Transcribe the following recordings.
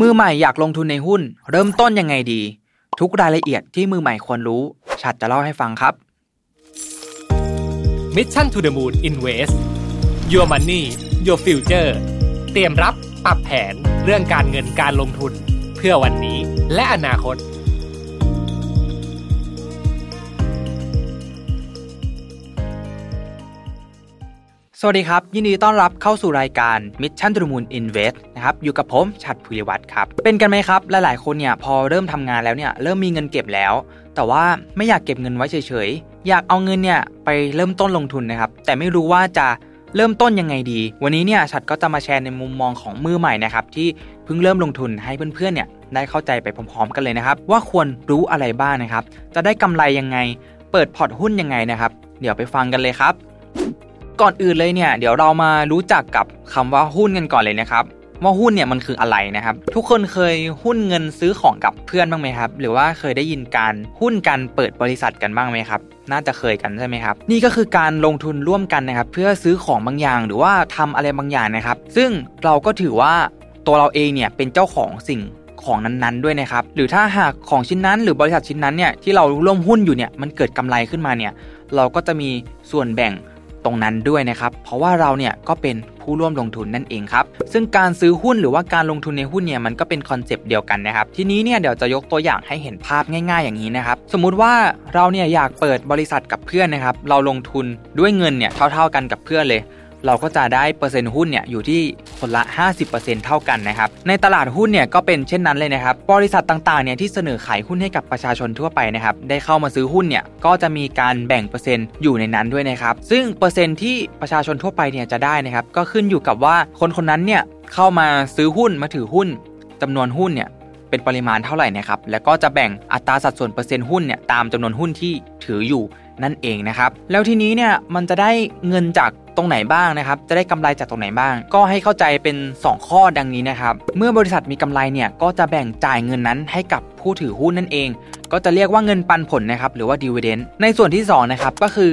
มือใหม่อยากลงทุนในหุ้น เริ่มต้นยังไงดี ทุกรายละเอียดที่มือใหม่ควรรู้ชัดจะเล่าให้ฟังครับ Mission to the Moon Invest Your Money Your Future เตรียมรับปรับแผนเรื่องการเงินการลงทุน เพื่อวันนี้และอนาคต สวัสดีครับ ยินดีต้อนรับเข้าสู่รายการ Mission to the Moon Invest นะครับอยู่กับผมชัดภูริวัตรครับ เป็นกันไหมครับ หลายๆ คนเนี่ยพอเริ่มทำงานแล้วเนี่ยเริ่มมีเงินเก็บแล้ว แต่ว่าไม่อยากเก็บเงินไว้เฉยๆ อยากเอาเงินเนี่ยไปเริ่มต้นลงทุนนะครับ แต่ไม่รู้ว่าจะเริ่มต้นยังไงดี วันนี้เนี่ยชัดก็จะมาแชร์ในมุมมองของมือใหม่นะครับที่เพิ่งเริ่มลงทุนให้เพื่อนๆเนี่ยได้เข้าใจไปพร้อมๆ กันเลยนะครับ ว่าควรรู้อะไรบ้างนะครับ จะได้กำไรยังไง เปิดพอร์ตหุ้นยังไงนะครับ เดี๋ยวไปฟังกันเลยครับ ก่อนอื่นเลยเนี่ยเดี๋ยวเรามารู้จักกับคำว่าหุ้นกันก่อนเลยนะครับว่าหุ้นเนี่ยมันคืออะไรนะครับ ทุกคนเคยหุ้นเงินซื้อของกับเพื่อนบ้างไหมครับ หรือว่าเคยได้ยินการหุ้นการเปิดบริษัทกันบ้างไหมครับ น่าจะเคยกันใช่ไหมครับ นี่ก็คือการลงทุนร่วมกันนะครับ เพื่อซื้อของบางอย่างหรือว่าทำอะไรบางอย่างนะครับ ซึ่งเราก็ถือว่าตัวเราเองเนี่ยเป็นเจ้าของสิ่งของนั้นๆด้วยนะครับ หรือถ้าหากของชิ้นนั้น หรือบริษัทชิ้นนั้นเนี่ยที่เราร่วมหุ้นอยู่เนี่ยมันเกิดกำไรขึ้นมาเนี่ยเราก็จะมีส่วนแบ่ง ตรงนั้นด้วยนะครับ เพราะว่าเราเนี่ยก็เป็นผู้ร่วมลงทุนนั่นเองครับ ซึ่งการซื้อหุ้นหรือว่าการลงทุนในหุ้นเนี่ยมันก็เป็นคอนเซปต์เดียวกันนะครับ ทีนี้เนี่ยเดี๋ยวจะยกตัวอย่างให้เห็นภาพง่าย ๆ อย่างนี้นะครับ สมมุติว่าเราเนี่ยอยากเปิดบริษัทกับเพื่อนนะครับ เราลงทุนด้วยเงินเนี่ยเท่า ๆกันกับเพื่อนเลย เราก็จะได้เปอร์เซ็นต์หุ้นเนี่ยอยู่ที่คนละ 50%เท่ากันนะครับ ในตลาดหุ้นเนี่ยก็เป็นเช่นนั้นเลยนะครับ บริษัทต่างๆเนี่ยที่เสนอขายหุ้นให้กับประชาชนทั่วไปนะครับ ได้เข้ามาซื้อหุ้นเนี่ยก็จะมีการแบ่งเปอร์เซ็นต์อยู่ในนั้นด้วยนะครับ ซึ่งเปอร์เซ็นต์ที่ประชาชนทั่วไปเนี่ยจะได้นะครับ ก็ขึ้นอยู่กับว่าคนคนนั้นเนี่ยเข้ามาซื้อหุ้นมาถือหุ้นจำนวนหุ้นเนี่ยเป็นปริมาณเท่าไหร่นะครับ แล้วก็จะแบ่งอัตราสัดส่วนเปอร์เซ็นต์หุ้นเนี่ยตามจำนวนหุ้นที่ถืออยู่นั่นเองนะครับ แล้วทีนี้เนี่ยมันจะได้เงินจาก ตรงไหนบ้างนะครับ จะได้กำไรจากตรงไหนบ้าง ก็ให้เข้าใจเป็น 2 ข้อดังนี้นะครับ เมื่อบริษัทมีกำไรเนี่ยก็จะแบ่งจ่ายเงินนั้นให้กับผู้ถือหุ้นนั่นเอง ก็จะเรียกว่าเงินปันผลนะครับหรือว่าดีเวเดนในส่วนที่2นะครับก็คือ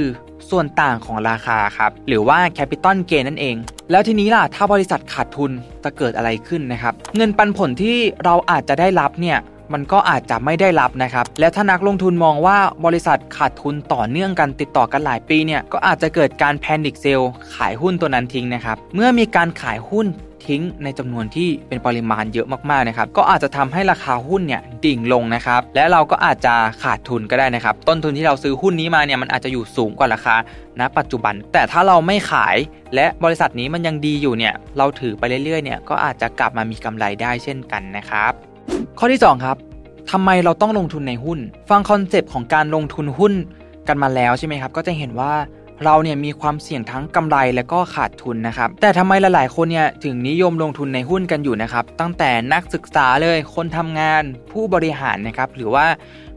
ส่วนต่างของราคาครับหรือว่าแคปิตอลเกนนั่นเอง แล้วทีนี้ล่ะ ถ้าบริษัทขาดทุนจะเกิดอะไรขึ้นนะครับ เงินปันผลที่เราอาจจะได้รับเนี่ย มันก็อาจจะไม่ได้รับนะครับ แล้วถ้านักลงทุนมองว่าบริษัทขาดทุนต่อเนื่องกันติดต่อกันหลายปีเนี่ยก็อาจจะเกิดการแพนิคเซลขายหุ้นตัวนั้นทิ้งนะครับ เมื่อมีการขายหุ้นทิ้งในจำนวนที่เป็นปริมาณเยอะมากๆนะครับก็อาจจะทำให้ราคาหุ้นเนี่ยดิ่งลงนะครับและเราก็อาจจะขาดทุนก็ได้นะครับ ต้นทุนที่เราซื้อหุ้นนี้มาเนี่ยมันอาจจะอยู่สูงกว่าราคาณปัจจุบัน แต่ถ้าเราไม่ขายและบริษัทนี้มันยังดีอยู่เนี่ยเราถือไปเรื่อยๆเนี่ยก็อาจจะกลับมามีกำไรได้เช่นกันนะครับ ข้อที่ 2 ครับทำไมเราต้องลงทุนในหุ้น ฟังคอนเซปต์ของการลงทุนหุ้นกันมาแล้วใช่ไหมครับ ก็จะเห็นว่าเราเนี่ยมีความเสี่ยงทั้งกำไรและก็ขาดทุนนะครับ แต่ทำไมหลายๆคนเนี่ยถึงนิยมลงทุนในหุ้นกันอยู่นะครับ ตั้งแต่นักศึกษาเลย คนทำงานผู้บริหารนะครับ หรือว่า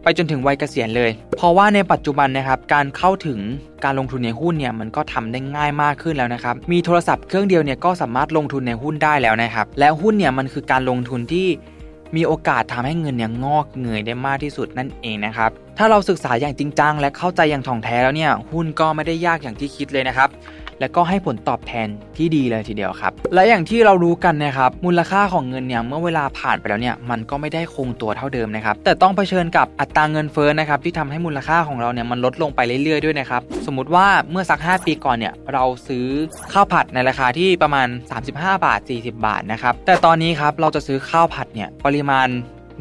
ไปจนถึงวัยเกษียณเลย เพราะว่าในปัจจุบันนะครับ การเข้าถึงการลงทุนในหุ้นเนี่ยมันก็ทำได้ง่ายมากขึ้นแล้วนะครับ มีโทรศัพท์เครื่องเดียวเนี่ยก็สามารถลงทุนในหุ้นได้แล้วนะครับ และหุ้นเนี่ยมันคือการลงทุนที่ มีโอกาสทำให้เงินเนี่ยงอกเงยได้มากที่สุดนั่นเองนะครับถ้าเราศึกษาอย่างจริงจังและเข้าใจอย่างถ่องแท้แล้วเนี่ยหุ้นก็ไม่ได้ยากอย่างที่คิดเลยนะครับ และก็ให้ผลตอบแทนที่ดีเลยทีเดียวครับ และอย่างที่เรารู้กันนะครับมูลค่าของเงินเนี่ยเมื่อเวลาผ่านไปแล้วเนี่ยมันก็ไม่ได้คงตัวเท่าเดิมนะครับแต่ต้องเผชิญกับอัตราเงินเฟ้อนะครับที่ทำให้มูลค่าของเราเนี่ยมันลดลงไปเรื่อยๆด้วยนะครับสมมติว่าเมื่อสัก 5 ปีก่อนเนี่ยเราซื้อข้าวผัดในราคาที่ประมาณ 35 บาท 40 บาทนะครับแต่ตอนนี้ครับเราจะซื้อข้าวผัดเนี่ยปริมาณ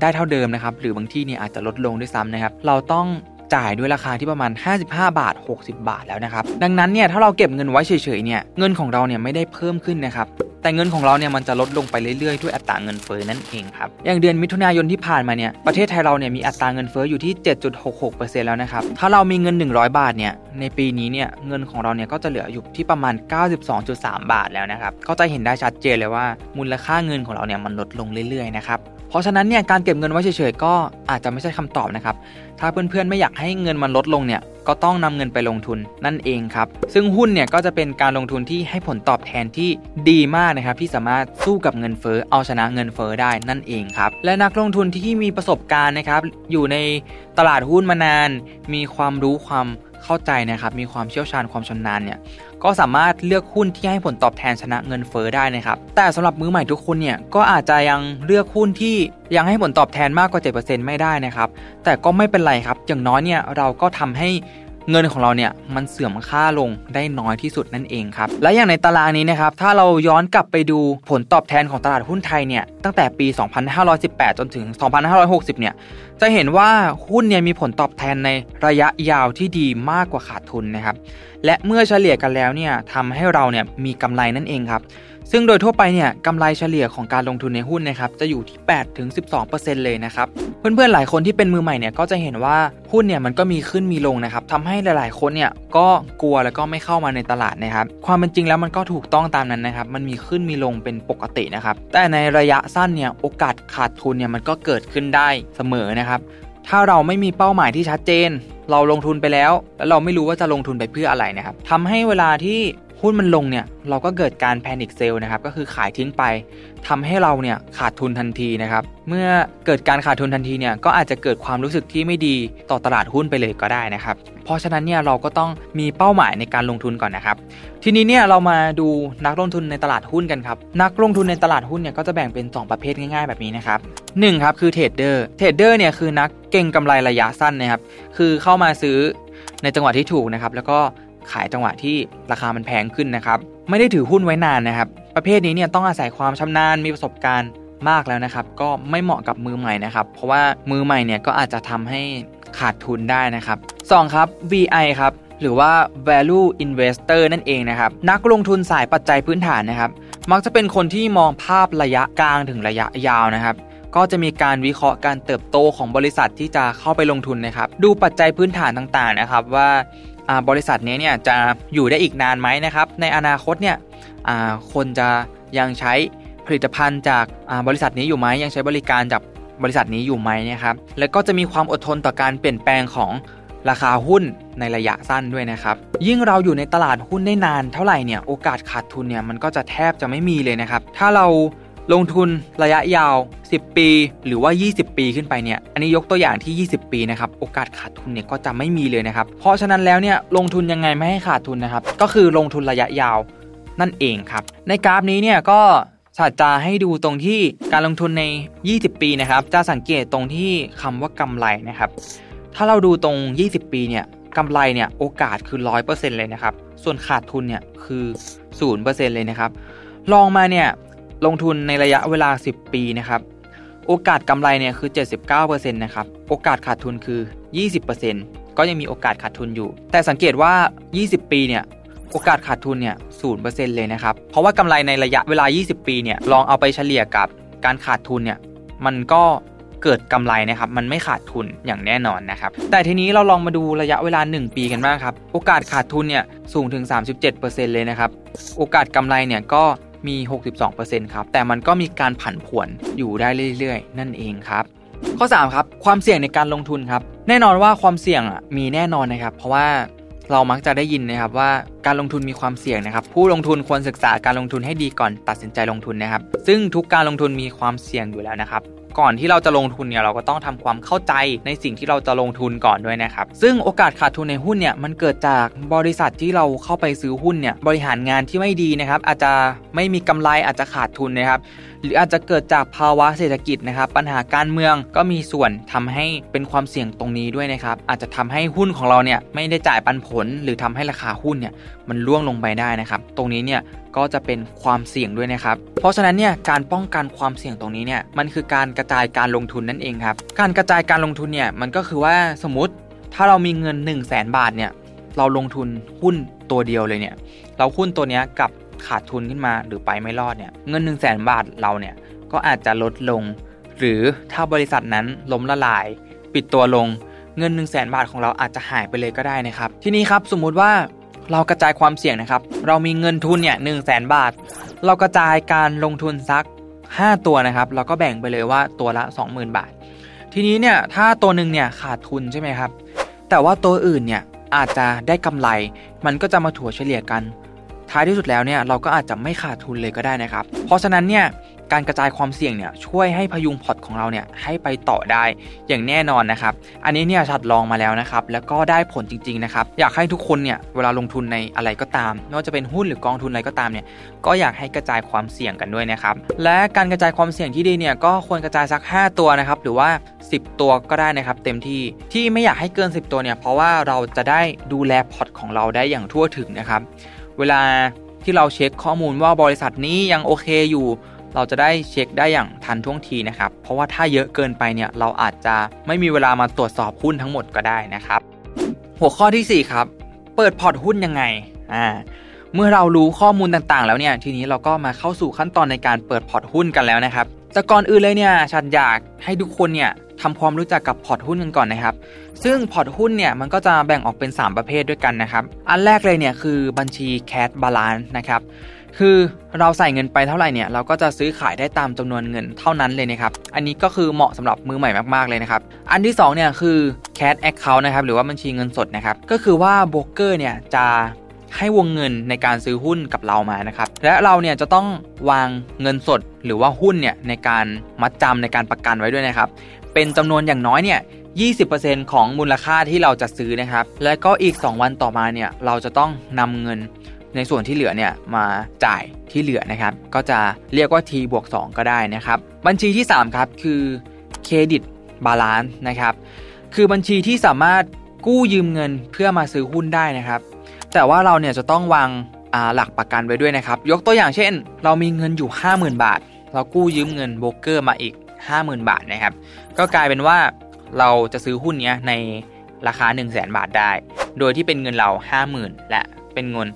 ได้เท่าเดิมนะครับหรือบางที่เนี่ยอาจจะลดลงด้วยซ้ำนะครับเราต้อง จ่ายด้วยราคาที่ประมาณ 55 บาท 60 บาทแล้วนะครับ ดังนั้นเนี่ยถ้าเราเก็บเงินไว้เฉยๆเนี่ยเงินของเราเนี่ยไม่ได้เพิ่มขึ้นนะครับแต่เงินของเราเนี่ยมันจะลดลงไปเรื่อยๆด้วยอัตราเงินเฟ้อนั่นเองครับอย่างเดือนมิถุนายนที่ผ่านมาเนี่ยประเทศไทยเราเนี่ยมีอัตราเงินเฟ้ออยู่ที่ 7.66%แล้วนะครับถ้าเรามีเงิน 100 บาทเนี่ยในปีนี้เนี่ยเงินของเราเนี่ยก็จะเหลืออยู่ที่ประมาณ 92.3 บาทแล้วนะครับก็จะเห็นได้ชัดเจนเลยว่ามูลค่าเงินของเราเนี่ยมันลดลงเรื่อยๆนะครับ เพราะฉะนั้นเนี่ยการเก็บเงินไว้เฉยๆก็อาจจะไม่ใช่คำตอบนะครับ ถ้าเพื่อนๆไม่อยากให้เงินมันลดลงเนี่ยก็ต้องนำเงินไปลงทุนนั่นเองครับ ซึ่งหุ้นเนี่ยก็จะเป็นการลงทุนที่ให้ผลตอบแทนที่ดีมากนะครับ ที่สามารถสู้กับเงินเฟ้อเอาชนะเงินเฟ้อได้นั่นเองครับ และนักลงทุนที่มีประสบการณ์นะครับ อยู่ในตลาดหุ้นมานาน มีความรู้ความ เข้าใจนะครับมีความเชี่ยวชาญความชำนาญเนี่ยก็สามารถเลือกหุ้นที่ให้ผลตอบแทนชนะเงินเฟ้อได้นะครับแต่สำหรับมือใหม่ทุกคนเนี่ยก็อาจจะยังเลือกหุ้นที่ยังให้ผลตอบแทนมากกว่า 7%ไม่ได้นะครับแต่ก็ไม่เป็นไรครับอย่างน้อยเนี่ยเราก็ทำให้ เงินของเราเนี่ยมันเสื่อมค่าลงได้น้อยที่สุดนั่นเองครับ และอย่างในตารางนี้นะครับ ถ้าเราย้อนกลับไปดูผลตอบแทนของตลาดหุ้นไทยเนี่ย ตั้งแต่ปี 2518 จนถึง 2560 เนี่ย จะเห็นว่าหุ้นเนี่ยมีผลตอบแทนในระยะยาวที่ดีมากกว่าขาดทุนนะครับ และเมื่อเฉลี่ยกันแล้วเนี่ยทำให้เราเนี่ยมีกำไรนั่นเองครับ ซึ่งโดยทั่วไปเนี่ยกำไรเฉลี่ยของการลงทุนในหุ้นนะครับจะอยู่ที่8ถึง12 เลยนะครับเพื่อนๆหลายคนที่เป็นมือใหม่เนี่ยก็จะเห็นว่าหุ้นเนี่ยมันก็มีขึ้นมีลงนะครับทำให้หลายๆคนเนี่ยก็กลัวแล้วก็ไม่เข้ามาในตลาดนะครับความเป็นจริงแล้วมันก็ถูกต้องตามนั้นนะครับมันมีขึ้นมีลงเป็นปกตินะครับแต่ในระยะสั้นเนี่ยโอกาสขาดทุนเนี่ยมันก็เกิดขึ้นได้เสมอนะครับถ้าเราไม่มีเป้าหมายที่ชัดเจน เราลงทุนไปแล้ว แล้วเราไม่รู้ว่าจะลงทุนไปเพื่ออะไรนะครับทำให้เวลาที่ หุ้นมันลงเนี่ยเราก็เกิดการแพนิคเซลนะครับก็คือขายทิ้งไปทำให้เราเนี่ยขาดทุนทันทีนะครับเมื่อเกิดการขาดทุนทันทีเนี่ยก็อาจจะเกิดความรู้สึกที่ไม่ดีต่อตลาดหุ้นไปเลยก็ได้นะครับ เพราะฉะนั้นเนี่ยเราก็ต้องมีเป้าหมายในการลงทุนก่อนนะครับ ทีนี้เนี่ยเรามาดูนักลงทุนในตลาดหุ้นกันครับนักลงทุนในตลาดหุ้นเนี่ยก็จะแบ่งเป็น 2 ประเภทง่ายๆแบบนี้นะครับหนึ่งครับคือเทรดเดอร์เทรดเดอร์เนี่ยคือนักเก็งกำไรระยะสั้นนะครับคือเข้ามาซื้อในจังหวะที่ถูกนะครับแล้วก็ ขายจังหวะที่ราคามันแพงขึ้นนะครับ ไม่ได้ถือหุ้นไว้นานนะครับ ประเภทนี้เนี่ยต้องอาศัยความชำนาญมีประสบการณ์มากแล้วนะครับ ก็ไม่เหมาะกับมือใหม่นะครับ เพราะว่ามือใหม่เนี่ยก็อาจจะทำให้ขาดทุนได้นะครับ2ครับ VI ครับหรือว่า value investor นั่นเองนะครับ นักลงทุนสายปัจจัยพื้นฐานนะครับ มักจะเป็นคนที่มองภาพระยะกลางถึงระยะยาวนะครับ ก็จะมีการวิเคราะห์การเติบโตของบริษัทที่จะเข้าไปลงทุนนะครับ ดูปัจจัยพื้นฐานต่างๆนะครับว่า บริษัทนี้เนี่ยจะอยู่ได้อีกนานไหมนะครับในอนาคตเนี่ยคนจะยังใช้ผลิตภัณฑ์จากบริษัทนี้อยู่ไหมยังใช้บริการจากบริษัทนี้อยู่ไหมนะครับแล้วก็จะมีความอดทนต่อการเปลี่ยนแปลงของราคาหุ้นในระยะสั้นด้วยนะครับ ยิ่งเราอยู่ในตลาดหุ้นได้นานเท่าไหร่เนี่ยโอกาสขาดทุนเนี่ยมันก็จะแทบจะไม่มีเลยนะครับ ถ้าเรา ลงทุนระยะยาว 10 ปี หรือว่า 20 ปีขึ้นไปเนี่ย อันนี้ยกตัวอย่างที่ 20 ปีนะครับ โอกาสขาดทุนเนี่ยก็จะไม่มีเลยนะครับ เพราะฉะนั้นแล้วเนี่ยลงทุนยังไงไม่ให้ขาดทุนนะครับ ก็คือลงทุนระยะยาวนั่นเองครับ ในกราฟนี้เนี่ยก็สาจะให้ดูตรงที่การลงทุนใน 20 ปีนะครับ จะสังเกตตรงที่คำว่ากำไรนะครับ ถ้าเราดูตรง 20 ปีเนี่ยกำไรเนี่ยโอกาสคือ 100%เลยนะครับ ส่วนขาดทุนเนี่ยคือ 0%เลยนะครับ ลองมาเนี่ย ลงทุนในระยะเวลา 10 ปีนะครับ โอกาสกำไรเนี่ยคือ 79%นะครับ โอกาสขาดทุนคือ 20%ก็ยังมีโอกาสขาดทุนอยู่ แต่สังเกตว่า 20 ปีเนี่ยโอกาสขาดทุนเนี่ย0%เลยนะครับ เพราะว่ากำไรในระยะเวลา 20 ปีเนี่ยลองเอาไปเฉลี่ยกับการขาดทุนเนี่ยมันก็เกิดกำไรนะครับ มันไม่ขาดทุนอย่างแน่นอนนะครับ แต่ทีนี้เราลองมาดูระยะเวลา 1 ปีกันบ้างครับ โอกาสขาดทุนเนี่ยสูงถึง 37%เลยนะครับ โอกาสกำไรเนี่ยก็ มี 62%ครับ แต่มันก็มีการผันผวนอยู่ได้เรื่อยๆ นั่นเองครับ ข้อ 3 ครับ ความเสี่ยงในการลงทุนครับ แน่นอนว่าความเสี่ยงมีแน่นอนนะครับ เพราะว่าเรามักจะได้ยินนะครับว่าการลงทุนมีความเสี่ยงนะครับ ผู้ลงทุนควรศึกษาการลงทุนให้ดีก่อนตัดสินใจลงทุนนะครับ ซึ่งทุกการลงทุนมีความเสี่ยงอยู่แล้วนะครับ ก่อนที่เราจะลงทุนเนี่ยเราก็ต้องทำความเข้าใจในสิ่งที่เราจะลงทุนก่อนด้วยนะครับ ซึ่งโอกาสขาดทุนในหุ้นเนี่ยมันเกิดจากบริษัทที่เราเข้าไปซื้อหุ้นเนี่ยบริหารงานที่ไม่ดีนะครับ อาจจะไม่มีกำไรอาจจะขาดทุนนะครับ หรืออาจจะเกิดจากภาวะเศรษฐกิจนะครับ ปัญหาการเมืองก็มีส่วนทำให้เป็นความเสี่ยงตรงนี้ด้วยนะครับ อาจจะทำให้หุ้นของเราเนี่ยไม่ได้จ่ายปันผล หรือทำให้ราคาหุ้นเนี่ยมันร่วงลงไปได้นะครับ ตรงนี้เนี่ย ก็จะเป็นความเสี่ยงด้วยนะครับ เพราะฉะนั้นเนี่ยการป้องกันความเสี่ยงตรงนี้เนี่ยมันคือการกระจายการลงทุนนั่นเองครับ การกระจายการลงทุนเนี่ยมันก็คือว่าสมมติถ้าเรามีเงิน 1 0 0 0 0แบาทเนี่ยเราลงทุนหุ้นตัวเดียวเลยเนี่ยเราหุ้นตัวนี้กับขาดทุนขึ้นมาหรือไปไม่รอดเนี่ยเงิน 1 0 0 0 0แบาทเราเนี่ยก็อาจจะลดลง หรือถ้าบริษัทนั้นล้มละลาย ปิดตัวลงเงิน 1 0 0 0 0แบาทของเราอาจจะหายไปเลยก็ได้นะครับ ทีนี้ครับสมมุติว่า เรากระจายความเสี่ยงนะครับ เรามีเงินทุนเนี่ยหนึ่งแสนบาท เรากระจายการลงทุนสัก 5 ตัวนะครับเราก็แบ่งไปเลยว่าตัวละ 20,000 บาท ทีนี้เนี่ยถ้าตัวหนึ่งเนี่ยขาดทุนใช่ไหมครับ แต่ว่าตัวอื่นเนี่ยอาจจะได้กำไร มันก็จะมาถัวเฉลี่ยกัน ท้ายที่สุดแล้วเนี่ยเราก็อาจจะไม่ขาดทุนเลยก็ได้นะครับ เพราะฉะนั้นเนี่ย การกระจายความเสี่ยงเนี่ยช่วยให้พยุงพอร์ตของเราเนี่ยให้ไปต่อได้อย่างแน่นอนนะครับ อันนี้เนี่ยชัดลองมาแล้วนะครับ แล้วก็ได้ผลจริงๆนะครับ อยากให้ทุกคนเนี่ยเวลาลงทุนในอะไรก็ตามไม่ว่าจะเป็นหุ้นหรือกองทุนอะไรก็ตามเนี่ยก็อยากให้กระจายความเสี่ยงกันด้วยนะครับ และการกระจายความเสี่ยงที่ดีเนี่ยก็ควรกระจายสัก 5 ตัวนะครับ หรือว่า 10 ตัวก็ได้นะครับ เต็มที่ที่ไม่อยากให้เกิน 10 ตัวเนี่ยเพราะว่าเราจะได้ดูแลพอร์ตของเราได้อย่างทั่วถึงนะครับ เวลาที่เราเช็คข้อมูลว่าบริษัทนี้ยังโอเคอยู่ เราจะได้เช็คได้อย่างทันท่วงทีนะครับ เพราะว่าถ้าเยอะเกินไปเนี่ยเราอาจจะไม่มีเวลามาตรวจสอบหุ้นทั้งหมดก็ได้นะครับ หัวข้อที่ 4 ครับ เปิดพอร์ตหุ้นยังไงอ่าเมื่อเรารู้ข้อมูลต่างๆ แล้วเนี่ยทีนี้เราก็มาเข้าสู่ขั้นตอนในการเปิดพอร์ตหุ้นกันแล้วนะครับแต่ก่อนอื่นเลยเนี่ยชัดอยากให้ทุกคนเนี่ยทำความรู้จักกับพอร์ตหุ้นกันก่อนนะครับ ซึ่งพอร์ตหุ้นเนี่ยมันก็จะแบ่งออกเป็น 3 ประเภทด้วยกันนะครับ อันแรกเลยเนี่ยคือบัญชี cash balance นะครับ คือเราใส่เงินไปเท่าไหร่เนี่ยเราก็จะซื้อขายได้ตามจำนวนเงินเท่านั้นเลยนะครับ อันนี้ก็คือเหมาะสำหรับมือใหม่มากๆเลยนะครับ อันที่2เนี่ยคือ cash account นะครับหรือว่าบัญชีเงินสดนะครับ ก็คือว่าโบรกเกอร์เนี่ยจะให้วงเงินในการซื้อหุ้นกับเรามานะครับ และเราเนี่ยจะต้องวางเงินสดหรือว่าหุ้นเนี่ยในการมัดจำในการประกันไว้ด้วยนะครับ เป็นจำนวนอย่างน้อยเนี่ย20%ของมูลค่าที่เราจะซื้อนะครับ และก็อีก 2 วันต่อมาเนี่ยเราจะต้องนำเงิน ในส่วนที่เหลือเนี่ยมาจ่ายที่เหลือนะครับ ก็จะเรียกว่า T บวก2ก็ได้นะครับ บัญชีที่ 3 ครับ คือ credit balance นะครับ คือบัญชีที่สามารถกู้ยืมเงินเพื่อมาซื้อหุ้นได้นะครับ แต่ว่าเราเนี่ยจะต้องวางหลักประกันไว้ด้วยนะครับ ยกตัวอย่างเช่น เรามีเงินอยู่ 50,000 บาท เรากู้ยืมเงินโบรกเกอร์มาอีก 50,000 บาทนะครับ ก็กลายเป็นว่าเราจะซื้อหุ้นเนี้ยในราคา 100,000 บาทได้ โดยที่เป็นเงินเรา 50,000 และเป็นเงิน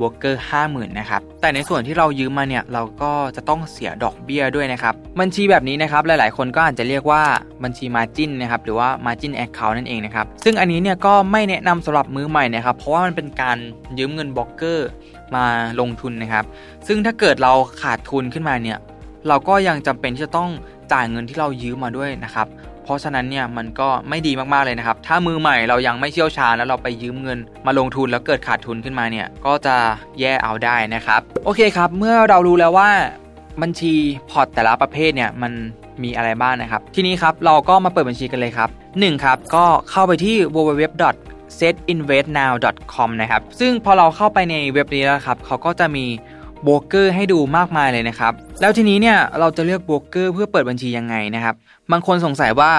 โบรกเกอร์ห้าหมื่นนะครับแต่ในส่วนที่เรายืมมาเนี่ยเราก็จะต้องเสียดอกเบี้ยด้วยนะครับบัญชีแบบนี้นะครับหลายๆ คนก็อาจจะเรียกว่าบัญชี margin นะครับหรือว่า Margin Account นั่นเองนะครับซึ่งอันนี้เนี่ยก็ไม่แนะนำสำหรับมือใหม่นะครับเพราะว่ามันเป็นการยืมเงินโบรกเกอร์มาลงทุนนะครับซึ่งถ้าเกิดเราขาดทุนขึ้นมาเนี่ยเราก็ยังจำเป็นที่จะต้องจ่ายเงินที่เรายืมมาด้วยนะครับ เพราะฉะนั้นเนี่ยมันก็ไม่ดีมากๆเลยนะครับ ถ้ามือใหม่เรายังไม่เชี่ยวชาญแล้วเราไปยืมเงิน มาลงทุนแล้วเกิดขาดทุนขึ้นมาเนี่ยก็จะแย่เอาได้นะครับ โอเคครับ เมื่อเรารู้แล้วว่าบัญชีพอร์ตแต่ละประเภทเนี่ยมันมีอะไรบ้างนะครับ ทีนี้ครับเราก็มาเปิดบัญชีกันเลยครับ1ครับก็เข้าไปที่ www setinvestnow.com นะครับ ซึ่งพอเราเข้าไปในเว็บนี้แล้วครับ เขาก็จะมี โบรกเกอร์ให้ดูมากมายเลยนะครับ แล้วทีนี้เนี่ยเราจะเลือกโบรกเกอร์เพื่อเปิดบัญชียังไงนะครับ บางคนสงสัยว่า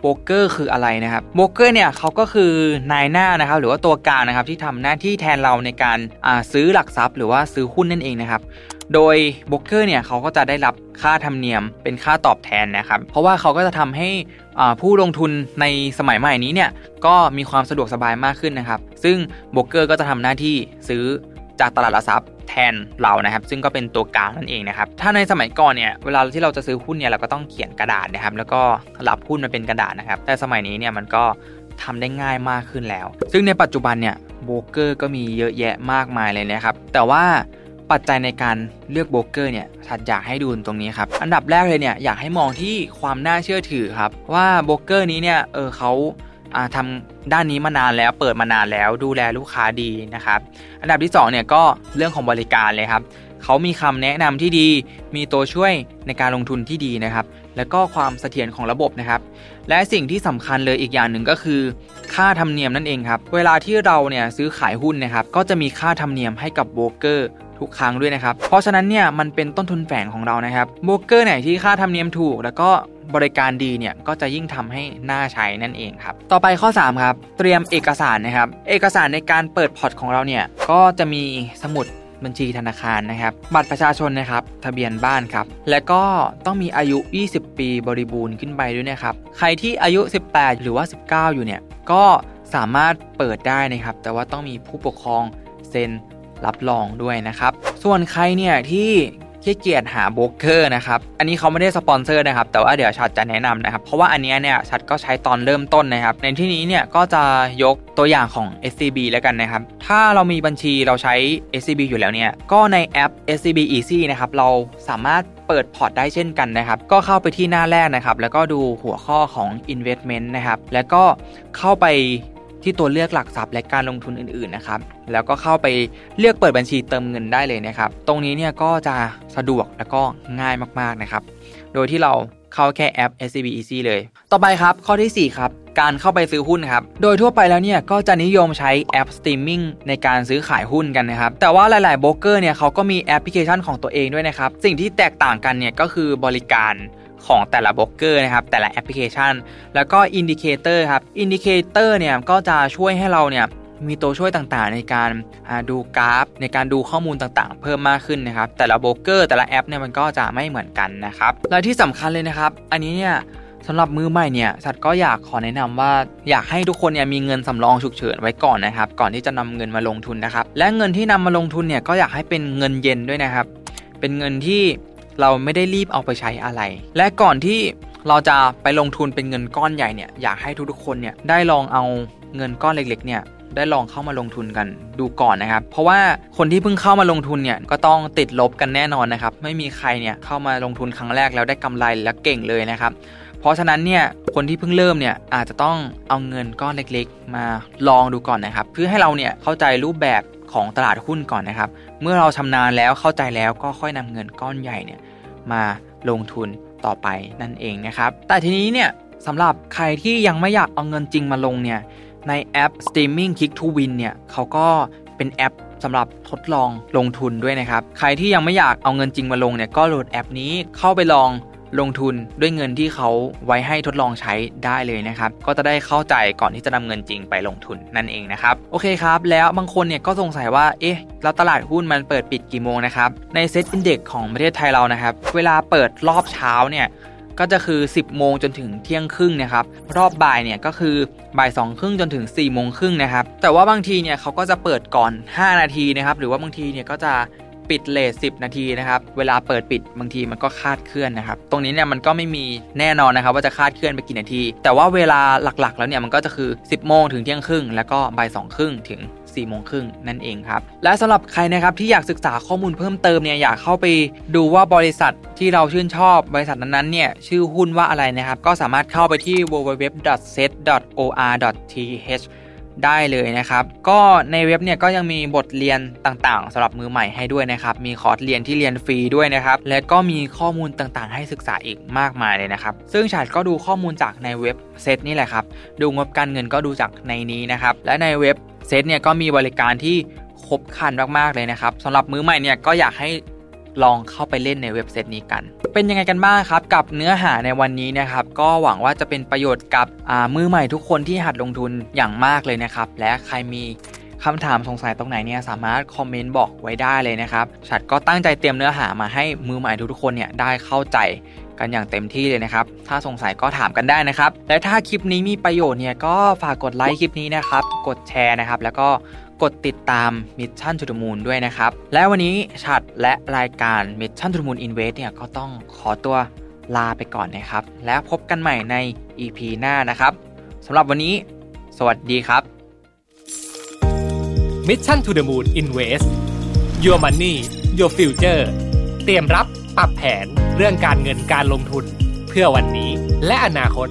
โบรกเกอร์คืออะไรนะครับโบรกเกอร์เนี่ยเขาก็คือนายหน้านะครับหรือว่าตัวกลางนะครับที่ทำหน้าที่แทนเราในการซื้อหลักทรัพย์ หรือว่าซื้อหุ้นนั่นเองนะครับ โดยโบรกเกอร์เนี่ยเขาก็จะได้รับค่าธรรมเนียมเป็นค่าตอบแทนนะครับ เพราะว่าเขาก็จะทำให้ผู้ลงทุนในสมัยใหม่นี้เนี่ยก็มีความสะดวกสบายมากขึ้นนะครับ ซึ่งโบรกเกอร์ก็จะทำหน้าที่ซื้อ จากตลาดหลักทรัพย์แทนเรานะครับ ซึ่งก็เป็นตัวกลางนั่นเองนะครับ ถ้าในสมัยก่อนเนี่ยเวลาที่เราจะซื้อหุ้นเนี่ยเราก็ต้องเขียนกระดาษนะครับ แล้วก็รับหุ้นมาเป็นกระดาษนะครับ แต่สมัยนี้เนี่ยมันก็ทำได้ง่ายมากขึ้นแล้ว ซึ่งในปัจจุบันเนี่ยโบรกเกอร์ก็มีเยอะแยะมากมายเลยนะครับ แต่ว่าปัจจัยในการเลือกโบรกเกอร์เนี่ยชัดอยากให้ดูตรงนี้ครับ อันดับแรกเลยเนี่ยอยากให้มองที่ความน่าเชื่อถือครับ ว่าโบรกเกอร์นี้เนี่ยเออเขา ทำด้านนี้มานานแล้วเปิดมานานแล้วดูแลลูกค้าดีนะครับอันดับที่2เนี่ยก็เรื่องของบริการเลยครับเขามีคำแนะนำที่ดี มีตัวช่วยในการลงทุนที่ดีนะครับ แล้วก็ความเสถียรของระบบนะครับ และสิ่งที่สำคัญเลยอีกอย่างหนึ่งก็คือ ค่าธรรมเนียมนั่นเองครับ เวลาที่เราเนี่ยซื้อขายหุ้นนะครับ ก็จะมีค่าธรรมเนียมให้กับโบรกเกอร์ ทุกครั้งด้วยนะครับ เพราะฉะนั้นเนี่ยมันเป็นต้นทุนแฝงของเรานะครับโบรกเกอร์ไหนที่ค่าธรรมเนียมถูก แล้วก็บริการดีเนี่ยก็จะยิ่งทำให้น่าใช้นั่นเองครับ ต่อไปข้อ 3 ครับ เตรียมเอกสารนะครับ เอกสารในการเปิดพอร์ตของเราเนี่ยก็จะมีสมุดบัญชีธนาคารนะครับ บัตรประชาชนนะครับ ทะเบียนบ้านครับ และก็ต้องมีอายุ 20 ปีบริบูรณ์ขึ้นไปด้วยนะครับ ใครที่อายุ 18 หรือว่า 19 อยู่เนี่ย ก็สามารถเปิดได้นะครับ แต่ว่าต้องมีผู้ปกครองเซ็น รับรองด้วยนะครับ ส่วนใครเนี่ยที่ขี้เกียจหาโบรกเกอร์นะครับ อันนี้เขาไม่ได้สปอนเซอร์นะครับ แต่ว่าเดี๋ยวชัดจะแนะนำนะครับ เพราะว่าอันนี้เนี่ยชัดก็ใช้ตอนเริ่มต้นนะครับ ในที่นี้เนี่ยก็จะยกตัวอย่างของ SCB แล้วกันนะครับ ถ้าเรามีบัญชีเราใช้ SCB อยู่แล้วเนี่ย ก็ในแอป SCB Easy นะครับ เราสามารถเปิดพอร์ตได้เช่นกันนะครับ ก็เข้าไปที่หน้าแรกนะครับ แล้วก็ดูหัวข้อของ investment นะครับ แล้วก็เข้าไป ที่ตัวเลือกหลักทรัพย์และการลงทุนอื่นๆนะครับ แล้วก็เข้าไปเลือกเปิดบัญชีเติมเงินได้เลยนะครับ ตรงนี้เนี่ยก็จะสะดวกแล้วก็ง่ายมากๆนะครับ โดยที่เราเข้าแค่แอป SCB Easy เลย ต่อไปครับ ข้อที่ 4 ครับ การเข้าไปซื้อหุ้นครับ โดยทั่วไปแล้วเนี่ยก็จะนิยมใช้แอปสตรีมมิ่งในการซื้อขายหุ้นกันนะครับ แต่ว่าหลายๆโบรกเกอร์เนี่ยเขาก็มีแอปพลิเคชันของตัวเองด้วยนะครับ สิ่งที่แตกต่างกันเนี่ยก็คือบริการ ของแต่ละโบรกเกอร์นะครับแต่ละแอปพลิเคชัน แล้วก็ indicator ครับ indicator เนี่ยก็จะช่วยให้เราเนี่ยมีตัวช่วยต่างๆ ในการดูกราฟ ในการดูข้อมูลต่างๆ เพิ่มมากขึ้นนะครับ แต่ละโบรกเกอร์แต่ละแอปเนี่ยมันก็จะไม่เหมือนกันนะครับ และที่สำคัญเลยนะครับ อันนี้เนี่ยสำหรับมือใหม่เนี่ยสัตว์ก็อยากขอแนะนำว่าอยากให้ทุกคนเนี่ยมีเงินสำรองฉุกเฉินไว้ก่อนนะครับ ก่อนที่จะนำเงินมาลงทุนนะครับ และเงินที่นำมาลงทุนเนี่ยก็อยากให้เป็นเงินเย็นด้วยนะครับ เป็นเงินที่ เราไม่ได้รีบเอาไปใช้อะไร และก่อนที่เราจะไปลงทุนเป็นเงินก้อนใหญ่เนี่ยอยากให้ทุกๆคนเนี่ยได้ลองเอาเงินก้อนเล็กๆเนี่ยได้ลองเข้ามาลงทุนกันดูก่อนนะครับ เพราะว่าคนที่เพิ่งเข้ามาลงทุนเนี่ยก็ต้องติดลบกันแน่นอนนะครับ ไม่มีใครเนี่ยเข้ามาลงทุนครั้งแรกแล้วได้กำไรและเก่งเลยนะครับ เพราะฉะนั้นเนี่ยคนที่เพิ่งเริ่มเนี่ยอาจจะต้องเอาเงินก้อนเล็กๆ มาลองดูก่อนนะครับ เพื่อให้เราเนี่ยเข้าใจรูปแบบของตลาดหุ้นก่อนนะครับ เมื่อเราชำนาญแล้วเข้าใจแล้วก็ค่อยนำเงินก้อนใหญ่เนี่ย มาลงทุนต่อไปนั่นเองนะครับ แต่ทีนี้เนี่ยสำหรับใครที่ยังไม่อยากเอาเงินจริงมาลงเนี่ยในแอป Streaming Click to Win เนี่ยเขาก็เป็นแอปสำหรับทดลองลงทุนด้วยนะครับ ใครที่ยังไม่อยากเอาเงินจริงมาลงเนี่ยก็โหลดแอปนี้เข้าไปลอง ลงทุนด้วยเงินที่เขาไว้ให้ทดลองใช้ได้เลยนะครับ ก็จะได้เข้าใจก่อนที่จะนำเงินจริงไปลงทุนนั่นเองนะครับ โอเคครับ แล้วบางคนเนี่ยก็สงสัยว่า เอ๊ะ แล้วตลาดหุ้นมันเปิดปิดกี่โมงนะครับ ใน SET Index ของประเทศไทยเรานะครับ เวลาเปิดรอบเช้าเนี่ยก็จะคือ 10 โมงจนถึงเที่ยงครึ่งนะครับ รอบบ่ายเนี่ยก็คือบ่ายสองครึ่งจนถึง4ี่โมงครึ่งนะครับ แต่ว่าบางทีเนี่ยเขาก็จะเปิดก่อน 5 นาทีนะครับ หรือว่าบางทีเนี่ยก็จะ ปิดเลท10นาทีนะครับเวลาเปิดปิดบางทีมันก็คาดเคลื่อนนะครับตรงนี้เนี่ยมันก็ไม่มีแน่นอนนะครับว่าจะคาดเคลื่อนไปกี่นาที แต่ว่าเวลาหลักๆ แล้วเนี่ยมันก็จะคือ 10โมงถึงเที่ยงครึ่งแล้วก็บ่ายสองครึ่งถึง4โมงครึ่งนั่นเองครับ และสำหรับใครนะครับที่อยากศึกษาข้อมูลเพิ่มเติมเนี่ยอยากเข้าไปดูว่าบริษัทที่เราชื่นชอบบริษัทนั้นๆเนี่ยชื่อหุ้นว่าอะไรนะครับ ก็สามารถเข้าไปที่ www.set.or.th ได้เลยนะครับ ก็ในเว็บเนี่ยก็ยังมีบทเรียนต่างๆสำหรับมือใหม่ให้ด้วยนะครับ มีคอร์สเรียนที่เรียนฟรีด้วยนะครับ และก็มีข้อมูลต่างๆ ให้ศึกษาอีกมากมายเลยนะครับ ซึ่งฉันก็ดูข้อมูลจากในเว็บเซตนี่แหละครับ ดูงบการเงินก็ดูจากในนี้นะครับ และในเว็บเซตเนี่ยก็มีบริการที่ครบครันมากๆเลยนะครับสำหรับมือใหม่เนี่ยก็อยากให้ ลองเข้าไปเล่นในเว็บไซต์นี้กัน เป็นยังไงกันบ้างครับ กับเนื้อหาในวันนี้นะครับ ก็หวังว่าจะเป็นประโยชน์กับมือใหม่ทุกคนที่หัดลงทุนอย่างมากเลยนะครับ และใครมีคำถามสงสัยตรงไหนเนี่ยสามารถคอมเมนต์บอกไว้ได้เลยนะครับฉัดก็ตั้งใจเตรียมเนื้อหามาให้มือใหม่ทุกๆคนเนี่ยได้เข้าใจกันอย่างเต็มที่เลยนะครับ ถ้าสงสัยก็ถามกันได้นะครับ และถ้าคลิปนี้มีประโยชน์เนี่ยก็ฝากกดไลค์คลิปนี้นะครับ กดแชร์นะครับ แล้วก็ กดติดตาม Mission to the Moon ด้วยนะครับ และวันนี้ชัดและรายการ Mission to the Moon Invest เนี่ยก็ต้องขอตัวลาไปก่อนนะครับ แล้วพบกันใหม่ใน EP หน้านะครับสำหรับวันนี้ สวัสดีครับ Mission to the Moon Invest Your Money Your Future เตรียมรับปรับแผนเรื่องการเงินการลงทุน เพื่อวันนี้และอนาคต